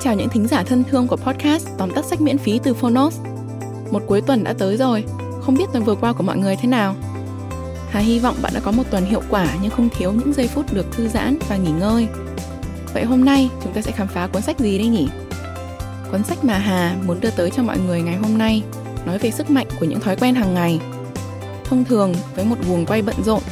chào những thính giả thân thương của podcast tóm tắt sách miễn phí từ Phonos. Một cuối tuần đã tới rồi, không biết tuần vừa qua của mọi người thế nào? Hà hy vọng bạn đã có một tuần hiệu quả nhưng không thiếu những giây phút được thư giãn và nghỉ ngơi. Vậy hôm nay chúng ta sẽ khám phá cuốn sách gì đây nhỉ? Cuốn sách mà Hà muốn đưa tới cho mọi người ngày hôm nay nói về sức mạnh của những thói quen hàng ngày. Thông thường với một guồng quay bận rộn,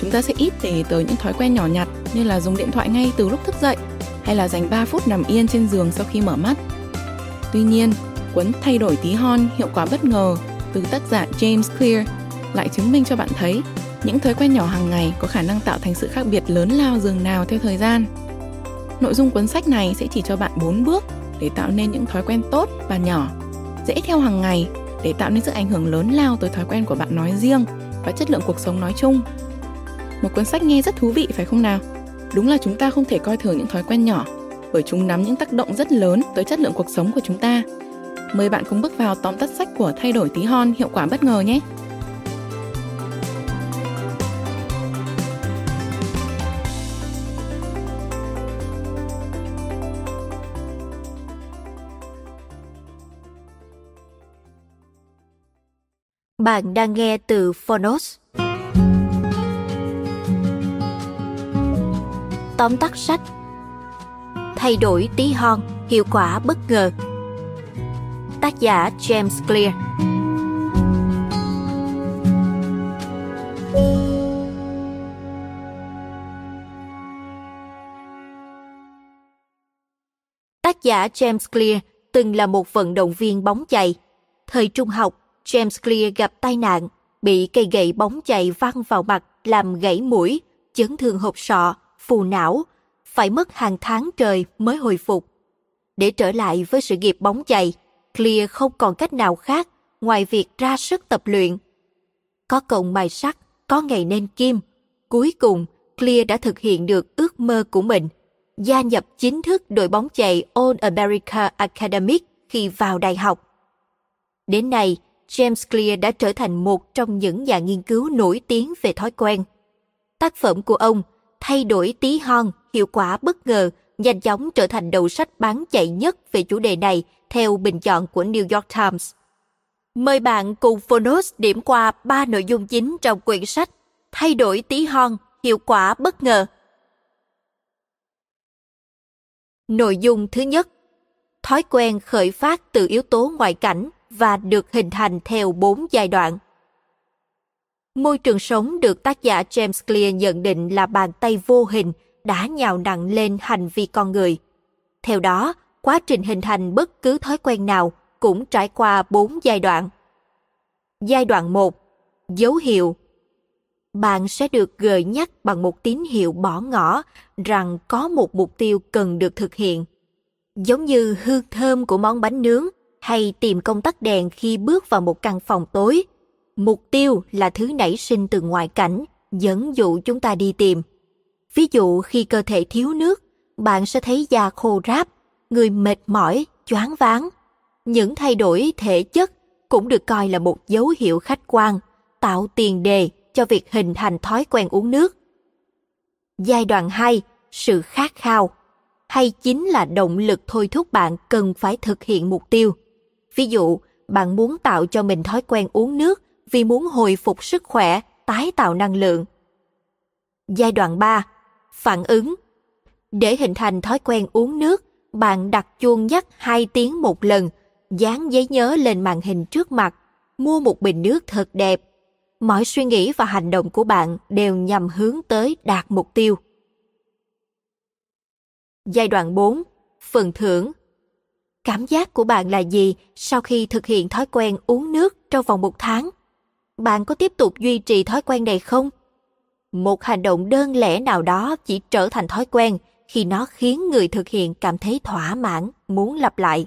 chúng ta sẽ ít để tới những thói quen nhỏ nhặt như là dùng điện thoại ngay từ lúc thức dậy hay là dành 3 phút nằm yên trên giường sau khi mở mắt. Tuy nhiên, cuốn Thay đổi tí hon hiệu quả bất ngờ từ tác giả James Clear lại chứng minh cho bạn thấy những thói quen nhỏ hàng ngày có khả năng tạo thành sự khác biệt lớn lao dường nào theo thời gian. Nội dung cuốn sách này sẽ chỉ cho bạn 4 bước để tạo nên những thói quen tốt và nhỏ, dễ theo hàng ngày để tạo nên sự ảnh hưởng lớn lao tới thói quen của bạn nói riêng và chất lượng cuộc sống nói chung. Một cuốn sách nghe rất thú vị phải không nào? Đúng là chúng ta không thể coi thường những thói quen nhỏ, bởi chúng nắm những tác động rất lớn tới chất lượng cuộc sống của chúng ta. Mời bạn cùng bước vào tóm tắt sách của Thay đổi tí hon, hiệu quả bất ngờ nhé. Bạn đang nghe từ Phonos. Tóm tắt sách. Thay đổi tí hon, hiệu quả bất ngờ. Tác giả James Clear. Tác giả James Clear từng là một vận động viên bóng chày. Thời trung học, James Clear gặp tai nạn, bị cây gậy bóng chày văng vào mặt làm gãy mũi, chấn thương hộp sọ, phù não, phải mất hàng tháng trời mới hồi phục. Để trở lại với sự nghiệp bóng chày, Clear không còn cách nào khác ngoài việc ra sức tập luyện. Có cộng mài sắt, có ngày nên kim. Cuối cùng, Clear đã thực hiện được ước mơ của mình, gia nhập chính thức đội bóng chày All America Academic khi vào đại học. Đến nay, James Clear đã trở thành một trong những nhà nghiên cứu nổi tiếng về thói quen. Tác phẩm của ông thay đổi tí hon, hiệu quả bất ngờ, nhanh chóng trở thành đầu sách bán chạy nhất về chủ đề này theo bình chọn của New York Times. Mời bạn cùng Phonos điểm qua ba nội dung chính trong quyển sách Thay đổi tí hon, hiệu quả bất ngờ. Nội dung thứ nhất Thói quen khởi phát từ yếu tố ngoại cảnh và được hình thành theo bốn giai đoạn. Môi trường sống được tác giả James Clear nhận định là bàn tay vô hình đã nhào nặng lên hành vi con người. Theo đó, quá trình hình thành bất cứ thói quen nào cũng trải qua bốn giai đoạn. Giai đoạn 1. Dấu hiệu Bạn sẽ được gợi nhắc bằng một tín hiệu bỏ ngỏ rằng có một mục tiêu cần được thực hiện. Giống như hương thơm của món bánh nướng hay tìm công tắc đèn khi bước vào một căn phòng tối. Mục tiêu là thứ nảy sinh từ ngoại cảnh, dẫn dụ chúng ta đi tìm. Ví dụ khi cơ thể thiếu nước, bạn sẽ thấy da khô ráp, người mệt mỏi, choáng váng. Những thay đổi thể chất cũng được coi là một dấu hiệu khách quan, tạo tiền đề cho việc hình thành thói quen uống nước. Giai đoạn 2, sự khát khao, hay chính là động lực thôi thúc bạn cần phải thực hiện mục tiêu. Ví dụ, bạn muốn tạo cho mình thói quen uống nước vì muốn hồi phục sức khỏe, tái tạo năng lượng. Giai đoạn 3. Phản ứng Để hình thành thói quen uống nước, bạn đặt chuông nhắc 2 tiếng một lần, dán giấy nhớ lên màn hình trước mặt, mua một bình nước thật đẹp. Mọi suy nghĩ và hành động của bạn đều nhằm hướng tới đạt mục tiêu. Giai đoạn 4. Phần thưởng Cảm giác của bạn là gì sau khi thực hiện thói quen uống nước trong vòng một tháng? Bạn có tiếp tục duy trì thói quen này không? Một hành động đơn lẻ nào đó chỉ trở thành thói quen khi nó khiến người thực hiện cảm thấy thỏa mãn, muốn lặp lại.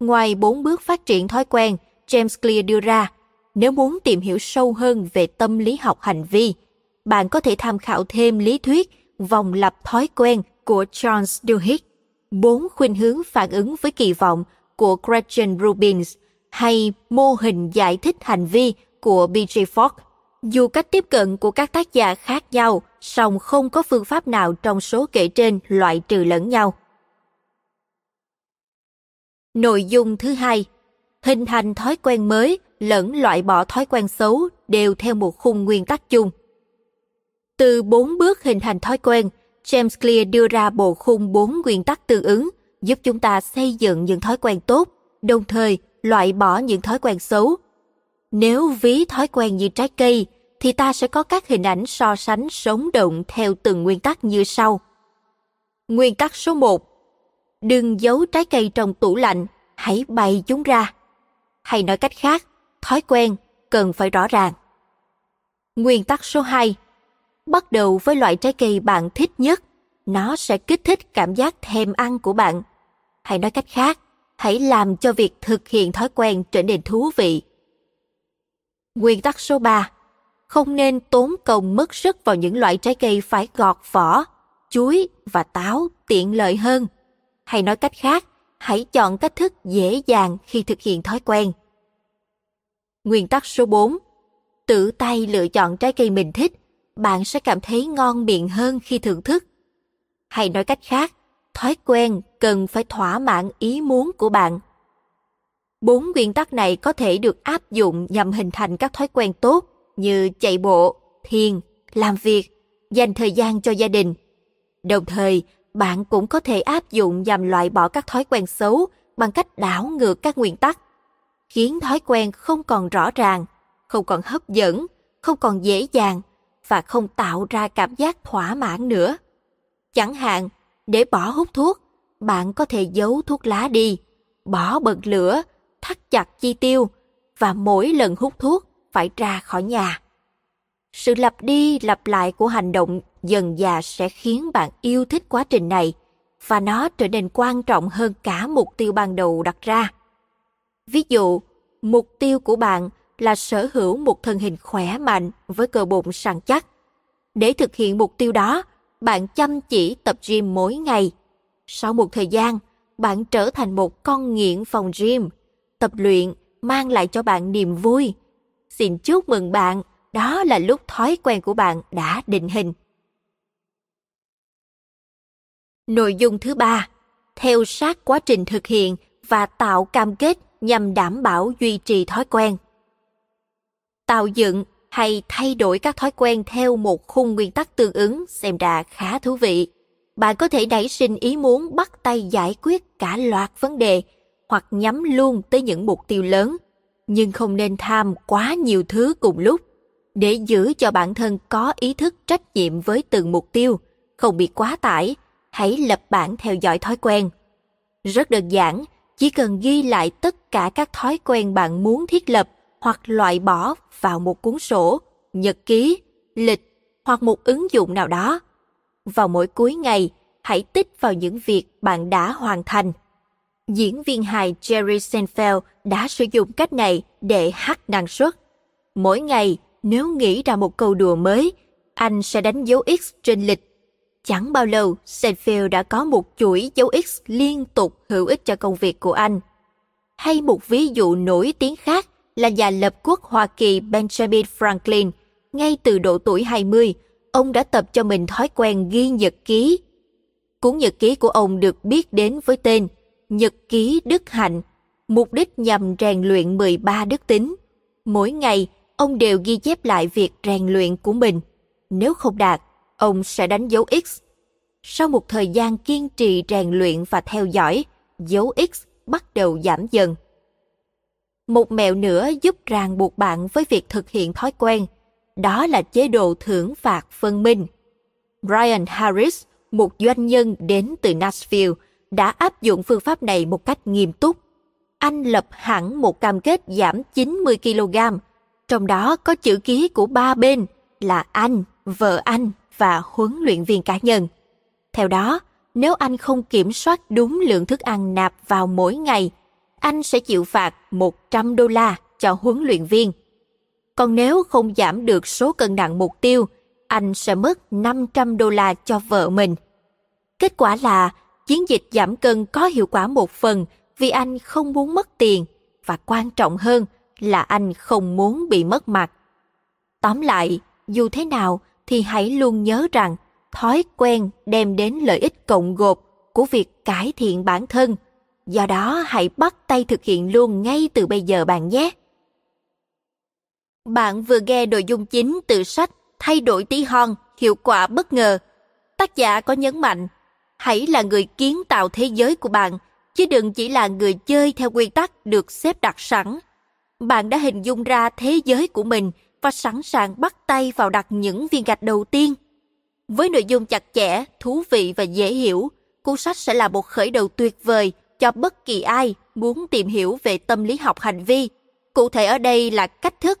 Ngoài bốn bước phát triển thói quen, James Clear đưa ra, nếu muốn tìm hiểu sâu hơn về tâm lý học hành vi, bạn có thể tham khảo thêm lý thuyết vòng lặp thói quen của Charles Duhigg bốn khuynh hướng phản ứng với kỳ vọng của Gretchen Rubins hay mô hình giải thích hành vi của B.J. Fogg. Dù cách tiếp cận của các tác giả khác nhau, song không có phương pháp nào trong số kể trên loại trừ lẫn nhau. Nội dung thứ hai, hình thành thói quen mới lẫn loại bỏ thói quen xấu đều theo một khung nguyên tắc chung. Từ bốn bước hình thành thói quen, James Clear đưa ra bộ khung bốn nguyên tắc tương ứng giúp chúng ta xây dựng những thói quen tốt, đồng thời loại bỏ những thói quen xấu. Nếu ví thói quen như trái cây, thì ta sẽ có các hình ảnh so sánh sống động theo từng nguyên tắc như sau. Nguyên tắc số 1. Đừng giấu trái cây trong tủ lạnh, hãy bày chúng ra. Hay nói cách khác, thói quen cần phải rõ ràng. Nguyên tắc số 2. Bắt đầu với loại trái cây bạn thích nhất, nó sẽ kích thích cảm giác thèm ăn của bạn. Hay nói cách khác, hãy làm cho việc thực hiện thói quen trở nên thú vị. Nguyên tắc số 3. Không nên tốn công mất sức vào những loại trái cây phải gọt vỏ, chuối và táo tiện lợi hơn. Hay nói cách khác, hãy chọn cách thức dễ dàng khi thực hiện thói quen. Nguyên tắc số 4. Tự tay lựa chọn trái cây mình thích, bạn sẽ cảm thấy ngon miệng hơn khi thưởng thức. Hay nói cách khác, thói quen cần phải thỏa mãn ý muốn của bạn. Bốn nguyên tắc này có thể được áp dụng nhằm hình thành các thói quen tốt như chạy bộ, thiền, làm việc, dành thời gian cho gia đình. Đồng thời, bạn cũng có thể áp dụng nhằm loại bỏ các thói quen xấu bằng cách đảo ngược các nguyên tắc, khiến thói quen không còn rõ ràng, không còn hấp dẫn, không còn dễ dàng và không tạo ra cảm giác thỏa mãn nữa. Chẳng hạn, để bỏ hút thuốc, bạn có thể giấu thuốc lá đi, bỏ bật lửa, thắt chặt chi tiêu và mỗi lần hút thuốc phải ra khỏi nhà. Sự lặp đi lặp lại của hành động dần dà sẽ khiến bạn yêu thích quá trình này và nó trở nên quan trọng hơn cả mục tiêu ban đầu đặt ra. Ví dụ, mục tiêu của bạn là sở hữu một thân hình khỏe mạnh với cơ bụng săn chắc. Để thực hiện mục tiêu đó, bạn chăm chỉ tập gym mỗi ngày. Sau một thời gian, bạn trở thành một con nghiện phòng gym. Tập luyện mang lại cho bạn niềm vui. Xin chúc mừng bạn, đó là lúc thói quen của bạn đã định hình. Nội dung thứ ba, theo sát quá trình thực hiện và tạo cam kết nhằm đảm bảo duy trì thói quen. Tạo dựng hay thay đổi các thói quen theo một khung nguyên tắc tương ứng xem ra khá thú vị. Bạn có thể nảy sinh ý muốn bắt tay giải quyết cả loạt vấn đề hoặc nhắm luôn tới những mục tiêu lớn, nhưng không nên tham quá nhiều thứ cùng lúc để giữ cho bản thân có ý thức trách nhiệm với từng mục tiêu, không bị quá tải, hãy lập bản theo dõi thói quen. Rất đơn giản, chỉ cần ghi lại tất cả các thói quen bạn muốn thiết lập hoặc loại bỏ vào một cuốn sổ, nhật ký, lịch hoặc một ứng dụng nào đó. Vào mỗi cuối ngày, hãy tích vào những việc bạn đã hoàn thành. Diễn viên hài Jerry Seinfeld đã sử dụng cách này để hắt năng suất. Mỗi ngày, nếu nghĩ ra một câu đùa mới, anh sẽ đánh dấu X trên lịch. Chẳng bao lâu, Seinfeld đã có một chuỗi dấu X liên tục hữu ích cho công việc của anh. Hay một ví dụ nổi tiếng khác là nhà lập quốc Hoa Kỳ Benjamin Franklin. Ngay từ độ tuổi 20, ông đã tập cho mình thói quen ghi nhật ký. Cuốn nhật ký của ông được biết đến với tên Nhật ký Đức Hạnh, mục đích nhằm rèn luyện 13 đức tính. Mỗi ngày, ông đều ghi chép lại việc rèn luyện của mình. Nếu không đạt, ông sẽ đánh dấu X. Sau một thời gian kiên trì rèn luyện và theo dõi, dấu X bắt đầu giảm dần. Một mẹo nữa giúp ràng buộc bạn với việc thực hiện thói quen, đó là chế độ thưởng phạt phân minh. Brian Harris, một doanh nhân đến từ Nashville, đã áp dụng phương pháp này một cách nghiêm túc. Anh lập hẳn một cam kết giảm 90 kg, trong đó có chữ ký của ba bên là anh, vợ anh và huấn luyện viên cá nhân. Theo đó, nếu anh không kiểm soát đúng lượng thức ăn nạp vào mỗi ngày anh sẽ chịu phạt 100 đô la cho huấn luyện viên. Còn nếu không giảm được số cân nặng mục tiêu, anh sẽ mất 500 đô la cho vợ mình. Kết quả là chiến dịch giảm cân có hiệu quả một phần vì anh không muốn mất tiền và quan trọng hơn là anh không muốn bị mất mặt. Tóm lại, dù thế nào thì hãy luôn nhớ rằng thói quen đem đến lợi ích cộng gộp của việc cải thiện bản thân Do đó hãy bắt tay thực hiện luôn ngay từ bây giờ bạn nhé. Bạn vừa nghe nội dung chính từ sách Thay đổi tí hon, hiệu quả bất ngờ. Tác giả có nhấn mạnh, hãy là người kiến tạo thế giới của bạn, chứ đừng chỉ là người chơi theo quy tắc được xếp đặt sẵn. Bạn đã hình dung ra thế giới của mình và sẵn sàng bắt tay vào đặt những viên gạch đầu tiên. Với nội dung chặt chẽ, thú vị và dễ hiểu, cuốn sách sẽ là một khởi đầu tuyệt vời cho bất kỳ ai muốn tìm hiểu về tâm lý học hành vi. Cụ thể ở đây là cách thức